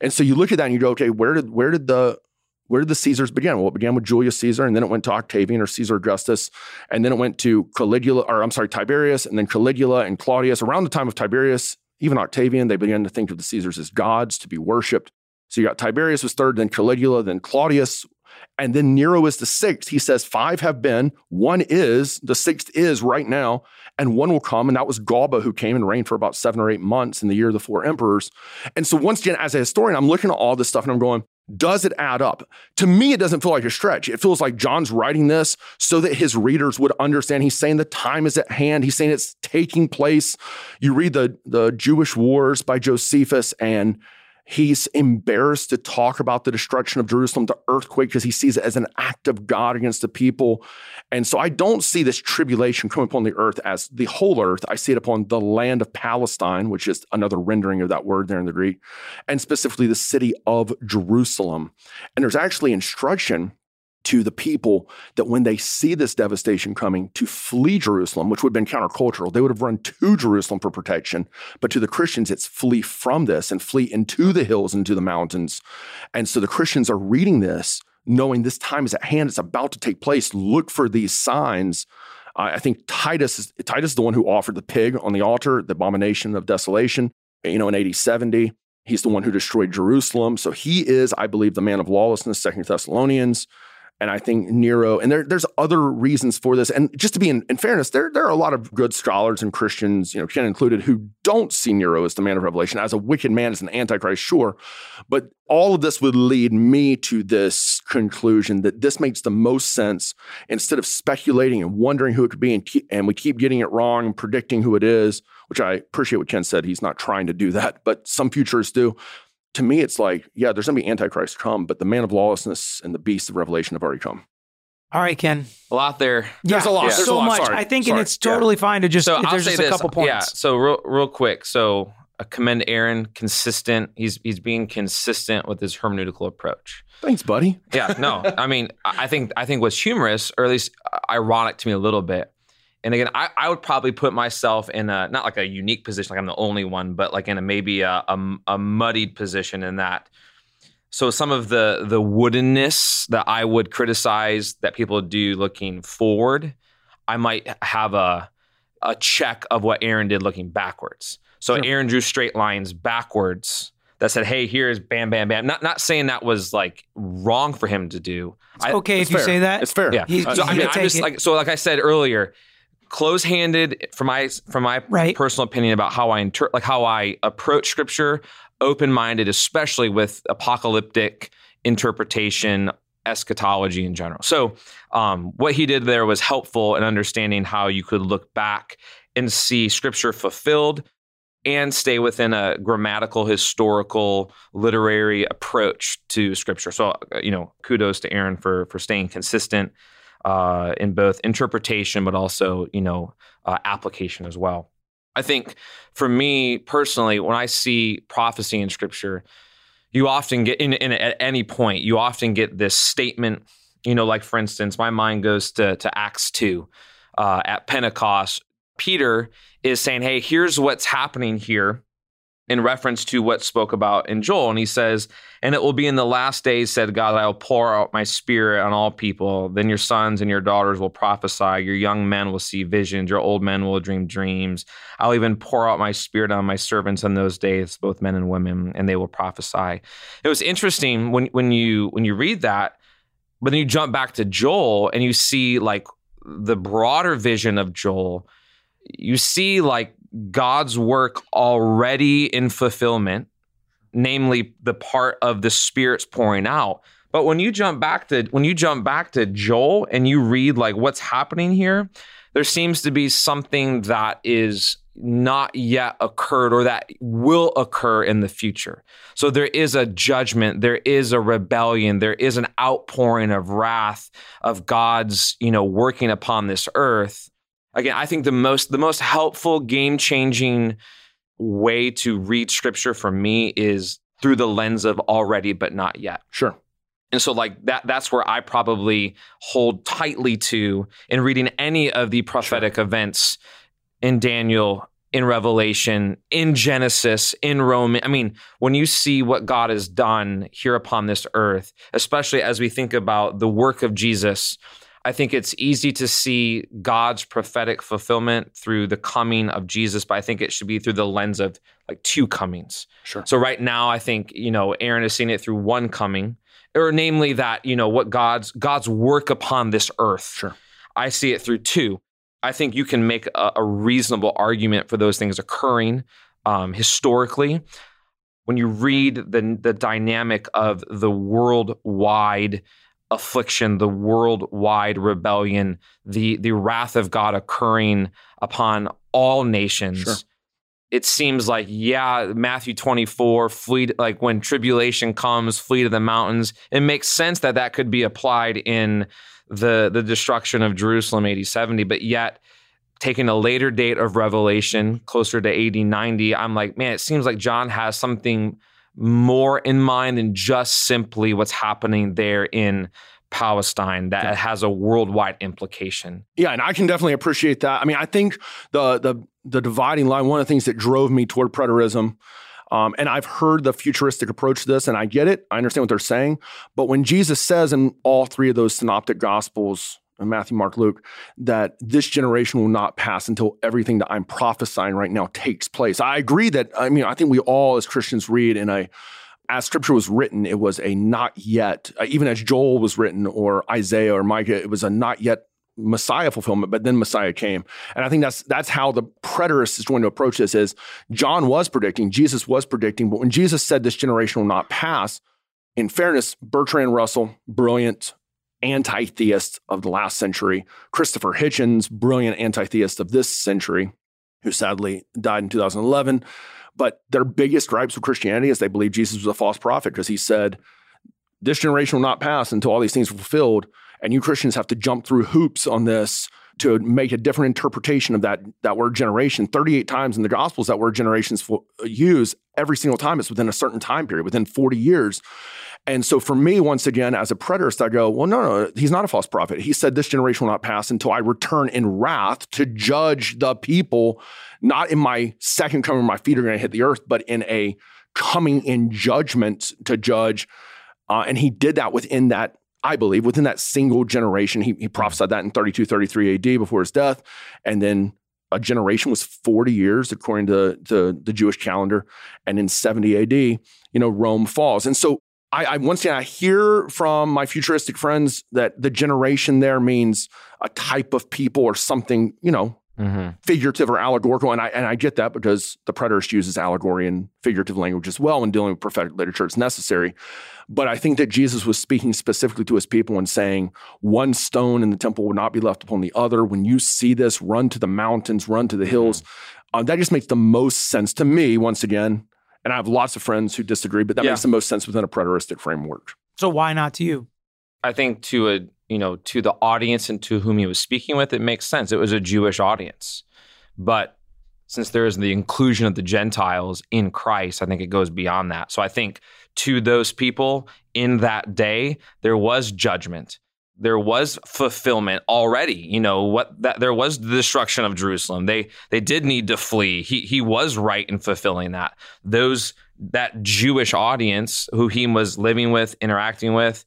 And so you look at that and you go, okay, where did where did the where did the Caesars begin? Well, it began with Julius Caesar, and then it went to Octavian or Caesar Augustus, and then it went to Caligula, or I'm sorry, Tiberius, and then Caligula and Claudius. Around the time of Tiberius, even Octavian, they began to think of the Caesars as gods to be worshipped. So you got Tiberius was third, then Caligula, then Claudius, and then Nero is the sixth. He says five have been, one is, the sixth is right now, and one will come. And that was Galba, who came and reigned for about seven or eight months in the year of the four emperors. And so once again, as a historian, I'm looking at all this stuff and I'm going, does it add up? To me, it doesn't feel like a stretch. It feels like John's writing this so that his readers would understand. He's saying the time is at hand. He's saying it's taking place. You read the, the Jewish Wars by Josephus, and He's embarrassed to talk about the destruction of Jerusalem, the earthquake, because he sees it as an act of God against the people. And so I don't see this tribulation coming upon the earth as the whole earth. I see it upon the land of Palestine, which is another rendering of that word there in the Greek, and specifically the city of Jerusalem. And there's actually instruction to the people that when they see this devastation coming to flee Jerusalem, which would have been countercultural, they would have run to Jerusalem for protection. But to the Christians, it's flee from this and flee into the hills, into the mountains. And so the Christians are reading this, knowing this time is at hand, it's about to take place. Look for these signs. Uh, I think Titus is Titus is the one who offered the pig on the altar, the abomination of desolation, you know, in AD 70. He's the one who destroyed Jerusalem. So he is, I believe, the man of lawlessness, Second Thessalonians. And I think Nero, and there, there's other reasons for this. And just to be in, in, fairness, there, there are a lot of good scholars and Christians, you know, Ken included, who don't see Nero as the man of revelation, as a wicked man, as an antichrist, sure. But all of this would lead me to this conclusion that this makes the most sense instead of speculating and wondering who it could be, and, keep, and we keep getting it wrong and predicting who it is, which I appreciate what Ken said. He's not trying to do that, but some futurists do to me, it's like, yeah, there's going to be Antichrist come, but the man of lawlessness and the beast of revelation have already come. All right, Ken. A lot there. There's a lot. There's so a lot. much. Sorry. I think, Sorry. and it's totally yeah. fine to just. So there's I'll just say a couple points. Yeah. So real, real quick. So I commend Aaron. Consistent. He's he's being consistent with his hermeneutical approach. Thanks, buddy. Yeah. No. I mean, I think I think what's humorous, or at least uh, ironic to me a little bit. And again, I, I would probably put myself in a not like a unique position, like I'm the only one, but like in a maybe a, a, a muddied position in that so some of the the woodenness that I would criticize that people do looking forward, I might have a a check of what Aaron did looking backwards. So sure. Aaron drew straight lines backwards that said, "Hey, here's bam, bam, bam." Not not saying that was like wrong for him to do. It's I, okay if you say that. It's fair. Yeah. He's, so I mean, I just it. like so like I said earlier, close-handed from my from my right. personal opinion about how I inter- like how I approach scripture open minded, especially with apocalyptic interpretation, eschatology in general. So, um, what he did there was helpful in understanding how you could look back and see scripture fulfilled and stay within a grammatical, historical, literary approach to scripture. So, uh, you know, kudos to Aaron for for staying consistent uh, in both interpretation, but also, you know, uh, application as well. I think for me personally, when I see prophecy in scripture, you often get in, in at any point, you often get this statement, you know, like for instance, my mind goes to, to Acts 2 uh, at Pentecost. Peter is saying, Hey, here's what's happening here in reference to what spoke about in Joel. And he says, And it will be in the last days, said God, I will pour out my spirit on all people. Then your sons and your daughters will prophesy. Your young men will see visions. Your old men will dream dreams. I'll even pour out my spirit on my servants in those days, both men and women, and they will prophesy. It was interesting when, when you when you read that, but then you jump back to Joel and you see like the broader vision of Joel. You see like God's work already in fulfillment namely the part of the Spirit's pouring out. But when you jump back to when you jump back to Joel and you read like what's happening here, there seems to be something that is not yet occurred or that will occur in the future. So there is a judgment, there is a rebellion, there is an outpouring of wrath of God's, you know, working upon this earth. Again, I think the most the most helpful game-changing way to read scripture for me is through the lens of already but not yet. Sure. And so like that that's where I probably hold tightly to in reading any of the prophetic sure. events in Daniel, in Revelation, in Genesis, in Rome. I mean, when you see what God has done here upon this earth, especially as we think about the work of Jesus, I think it's easy to see God's prophetic fulfillment through the coming of Jesus, but I think it should be through the lens of like two comings. Sure. So right now, I think, you know, Aaron is seeing it through one coming or namely that you know what God's God's work upon this earth. Sure. I see it through two. I think you can make a, a reasonable argument for those things occurring um, historically. When you read the the dynamic of the worldwide affliction, the worldwide rebellion, the the wrath of God occurring upon all nations. Sure it seems like yeah matthew 24 flee like when tribulation comes flee to the mountains it makes sense that that could be applied in the the destruction of jerusalem AD 70 but yet taking a later date of revelation closer to AD 90 i'm like man it seems like john has something more in mind than just simply what's happening there in Palestine that yeah. has a worldwide implication. Yeah, and I can definitely appreciate that. I mean, I think the the the dividing line, one of the things that drove me toward preterism, um, and I've heard the futuristic approach to this, and I get it. I understand what they're saying. But when Jesus says in all three of those synoptic gospels, Matthew, Mark, Luke, that this generation will not pass until everything that I'm prophesying right now takes place. I agree that, I mean, I think we all as Christians read in a as scripture was written, it was a not yet, uh, even as Joel was written or Isaiah or Micah, it was a not yet Messiah fulfillment, but then Messiah came. And I think that's that's how the preterist is going to approach this is John was predicting, Jesus was predicting, but when Jesus said this generation will not pass, in fairness, Bertrand Russell, brilliant anti-theist of the last century, Christopher Hitchens, brilliant anti-theist of this century, who sadly died in 2011 but their biggest gripes with Christianity is they believe Jesus was a false prophet because he said, This generation will not pass until all these things are fulfilled. And you Christians have to jump through hoops on this to make a different interpretation of that, that word generation. 38 times in the Gospels, that word generations uh, use every single time it's within a certain time period, within 40 years. And so for me, once again, as a preterist, I go, well, no, no, he's not a false prophet. He said this generation will not pass until I return in wrath to judge the people not in my second coming, my feet are going to hit the earth, but in a coming in judgment to judge. Uh, and he did that within that, I believe, within that single generation. He, he prophesied that in 32, 33 AD before his death. And then a generation was 40 years according to, to the Jewish calendar. And in 70 AD, you know, Rome falls. And so I, I once again I hear from my futuristic friends that the generation there means a type of people or something, you know, mm-hmm. figurative or allegorical. And I and I get that because the preterist uses allegory and figurative language as well when dealing with prophetic literature. It's necessary. But I think that Jesus was speaking specifically to his people and saying, one stone in the temple will not be left upon the other. When you see this, run to the mountains, run to the mm-hmm. hills. Uh, that just makes the most sense to me, once again. And I have lots of friends who disagree, but that yeah. makes the most sense within a preteristic framework. So why not to you? I think to a you know, to the audience and to whom he was speaking with, it makes sense. It was a Jewish audience. But since there is the inclusion of the Gentiles in Christ, I think it goes beyond that. So I think to those people in that day, there was judgment. There was fulfillment already. You know what? That there was the destruction of Jerusalem. They they did need to flee. He he was right in fulfilling that. Those that Jewish audience who he was living with, interacting with,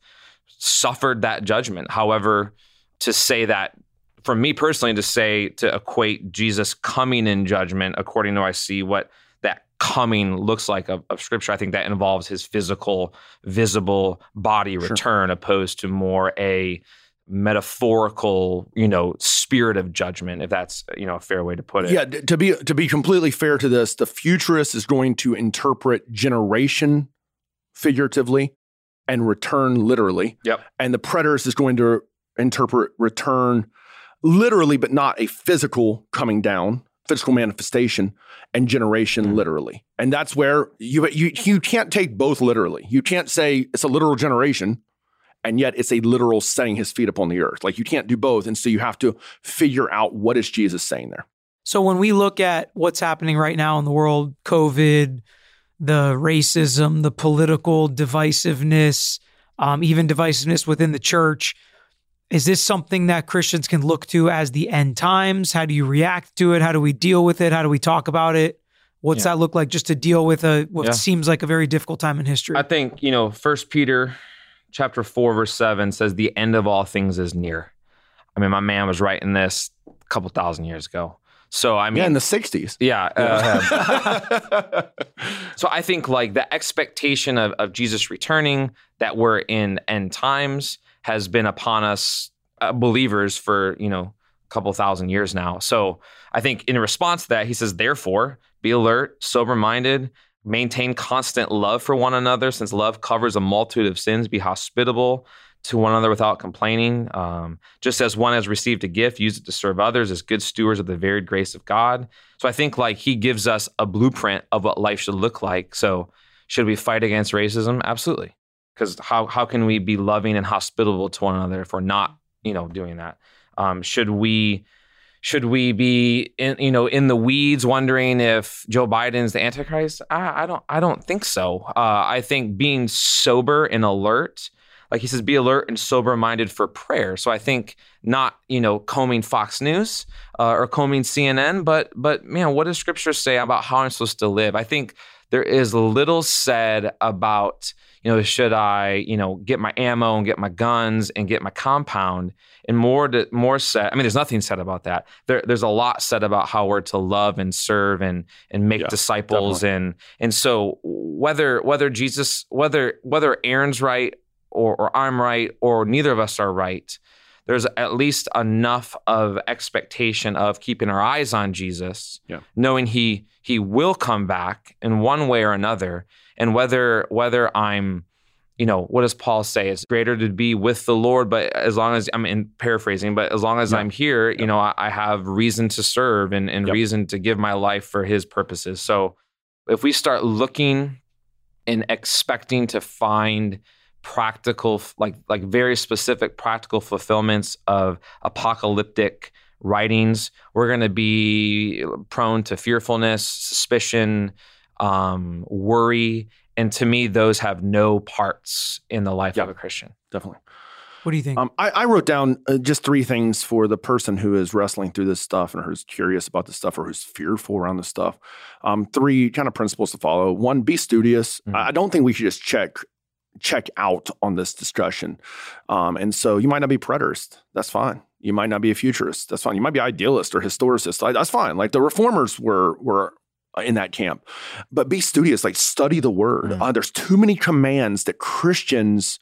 suffered that judgment. However, to say that for me personally, to say to equate Jesus coming in judgment according to I see what coming looks like of, of scripture, I think that involves his physical, visible body return, sure. opposed to more a metaphorical, you know, spirit of judgment, if that's you know a fair way to put it. Yeah, to be to be completely fair to this, the futurist is going to interpret generation figuratively and return literally. Yep. And the preterist is going to interpret return literally, but not a physical coming down, physical manifestation, and generation Mhm. literally. And that's where you you you can't take both literally. You can't say it's a literal generation. And yet it's a literal setting his feet upon the earth. Like you can't do both. And so you have to figure out what is Jesus saying there. So when we look at what's happening right now in the world, COVID, the racism, the political divisiveness, um, even divisiveness within the church, is this something that Christians can look to as the end times? How do you react to it? How do we deal with it? How do we talk about it? What's Yeah. that look like just to deal with a what Yeah. seems like a very difficult time in history? I think, you know, First Peter chapter 4 verse 7 says the end of all things is near. I mean, my man was writing this a couple thousand years ago. So I mean yeah, in the 60s. yeah, uh, so I think like the expectation of, of Jesus returning, that we're in end times, has been upon us uh, believers for you know a couple thousand years now. So I think in response to that, he says, therefore, be alert, sober minded, maintain constant love for one another, since love covers a multitude of sins. Be hospitable to one another without complaining. Um, just as one has received a gift, use it to serve others as good stewards of the varied grace of God. So I think like he gives us a blueprint of what life should look like. So should we fight against racism? Absolutely. Because how how can we be loving and hospitable to one another if we're not, you know, doing that? Um, should we should we be in you know in the weeds wondering if Joe Biden's the Antichrist? I, I don't I don't think so. Uh, I think being sober and alert, like he says, be alert and sober minded for prayer. So I think not you know combing Fox News uh, or combing CNN, but but man, what does Scripture say about how I'm supposed to live? I think there is little said about you know should I you know get my ammo and get my guns and get my compound and more to, more said. I mean, there's nothing said about that. There, there's a lot said about how we're to love and serve and and make Yeah, disciples and and so whether whether Jesus whether whether Aaron's right or or I'm right or neither of us are right. There's at least enough of expectation of keeping our eyes on Jesus, Yeah. knowing he he will come back in one way or another, and whether whether I'm you know, what does Paul say? It's greater to be with the Lord, but as long as I'm in paraphrasing, but as long as. I'm here, you know, I, I have reason to serve and, and Yep. reason to give my life for his purposes. So if we start looking and expecting to find practical, like like very specific practical fulfillments of apocalyptic writings, we're going to be prone to fearfulness, suspicion, um, worry, and to me, those have no parts in the life Yeah. of a Christian. Definitely. what do you think? Um, I, I wrote down uh, just three things for the person who is wrestling through this stuff and who's curious about this stuff or who's fearful around this stuff. Um, three kind of principles to follow. One, be studious. Mhm. I I don't think we should just check check out on this discussion. Um, and so you might not be preterist. That's fine. You might not be a futurist. That's fine. You might be idealist or historicist. That's fine. Like the reformers were were in that camp. But be studious, like study the word. Mhm. Uh, there's too many commands that Christians,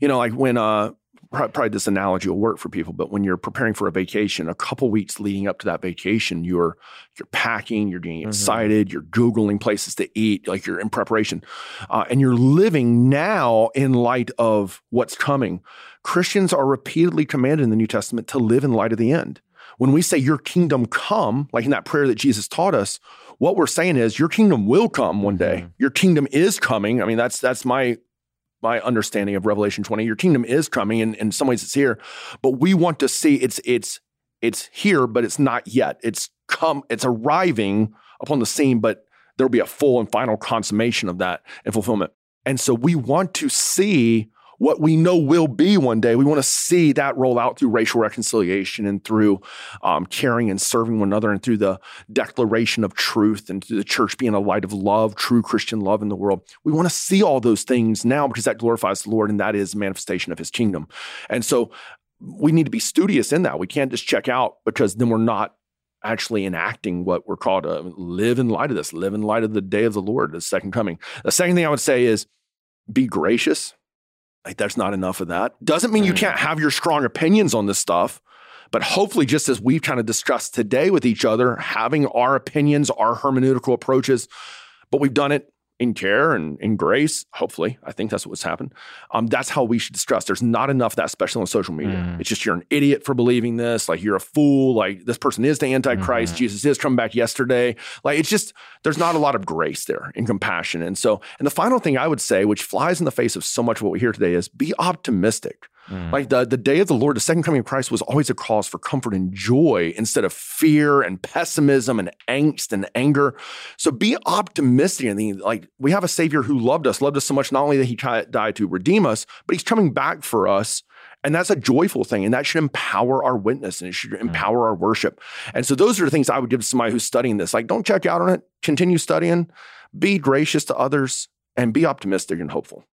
you know, like when uh probably this analogy will work for people, but when you're preparing for a vacation, a couple weeks leading up to that vacation, you're you're packing, you're getting Mhm. excited, you're googling places to eat, like you're in preparation, uh, and you're living now in light of what's coming. Christians are repeatedly commanded in the New Testament to live in light of the end. When we say "Your kingdom come," like in that prayer that Jesus taught us, what we're saying is your kingdom will come one day. Mhm. Your kingdom is coming. I mean, that's that's my my understanding of Revelation 20. Your kingdom is coming, and in some ways it's here. But we want to see it's it's it's here, but it's not yet. It's come, it's arriving upon the scene, but there'll be a full and final consummation of that and fulfillment. And so we want to see what we know will be one day. We want to see that roll out through racial reconciliation and through um, caring and serving one another and through the declaration of truth and through the church being a light of love, true Christian love in the world. We want to see all those things now because that glorifies the Lord and that is a manifestation of his kingdom. And so we need to be studious in that. We can't just check out because then we're not actually enacting what we're called to live in light of this, live in light of the day of the Lord, the second coming. The second thing I would say is be gracious. Like, there's not enough of that. Doesn't mean you mm. can't have your strong opinions on this stuff, but hopefully, just as we've kind of discussed today with each other, having our opinions, our hermeneutical approaches, but we've done it in care and in grace. Hopefully, I think that's what's happened. Um, that's how we should discuss. There's not enough of that, especially on social media. Mm. It's just you're an idiot for believing this. Like you're a fool. Like this person is the Antichrist. Mhm. Jesus is coming back yesterday. Like it's just there's not a lot of grace there and compassion. And so, and the final thing I would say, which flies in the face of so much of what we hear today, is be optimistic. Mm. Like the, the day of the Lord, the second coming of Christ was always a cause for comfort and joy instead of fear and pessimism and angst and anger. So be optimistic and think, like we have a Savior who loved us, loved us so much, not only that He tri- died to redeem us, but He's coming back for us. And that's a joyful thing. And that should empower our witness and it should empower our worship. And so those are the things I would give to somebody who's studying this. Like, don't check out on it, continue studying, be gracious to others, and be optimistic and hopeful.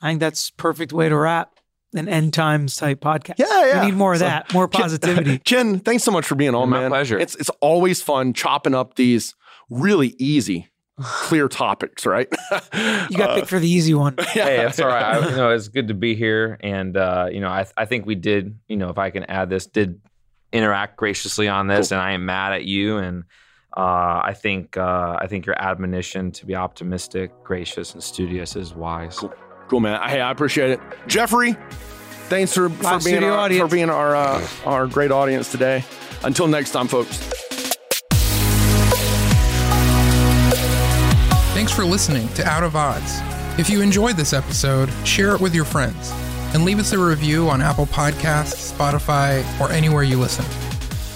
I think that's perfect way to wrap an end times type podcast. Yeah, yeah. We need more of So- that, more positivity. Ken, thanks so much for being on, My man. pleasure. It's it's always fun chopping up these really easy, clear topics, right? You got Uh, picked for the easy one. hey, that's all right. I, you know, it's good to be here, and uh, you know, I I think we did. You know, if I can add this, did interact graciously on this, and I am mad at you, and uh, I think uh, I think your admonition to be optimistic, gracious, and studious is wise. Cool. Cool, man. Hey, I appreciate it. Jeffrey, thanks for, for being studio our, for being our uh, our great audience today. Until next time, folks. Thanks for listening to Out of Oz. If you enjoyed this episode, share it with your friends and leave us a review on Apple Podcasts, Spotify, or anywhere you listen.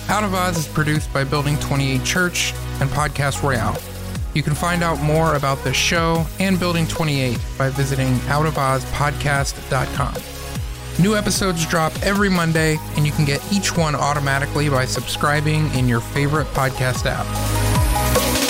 Out of Oz is produced by Building 28 Church and Podcast Royale. You can find out more about the show and Building 28 by visiting outofozpodcast.com. New episodes drop every Monday, and you can get each one automatically by subscribing in your favorite podcast app.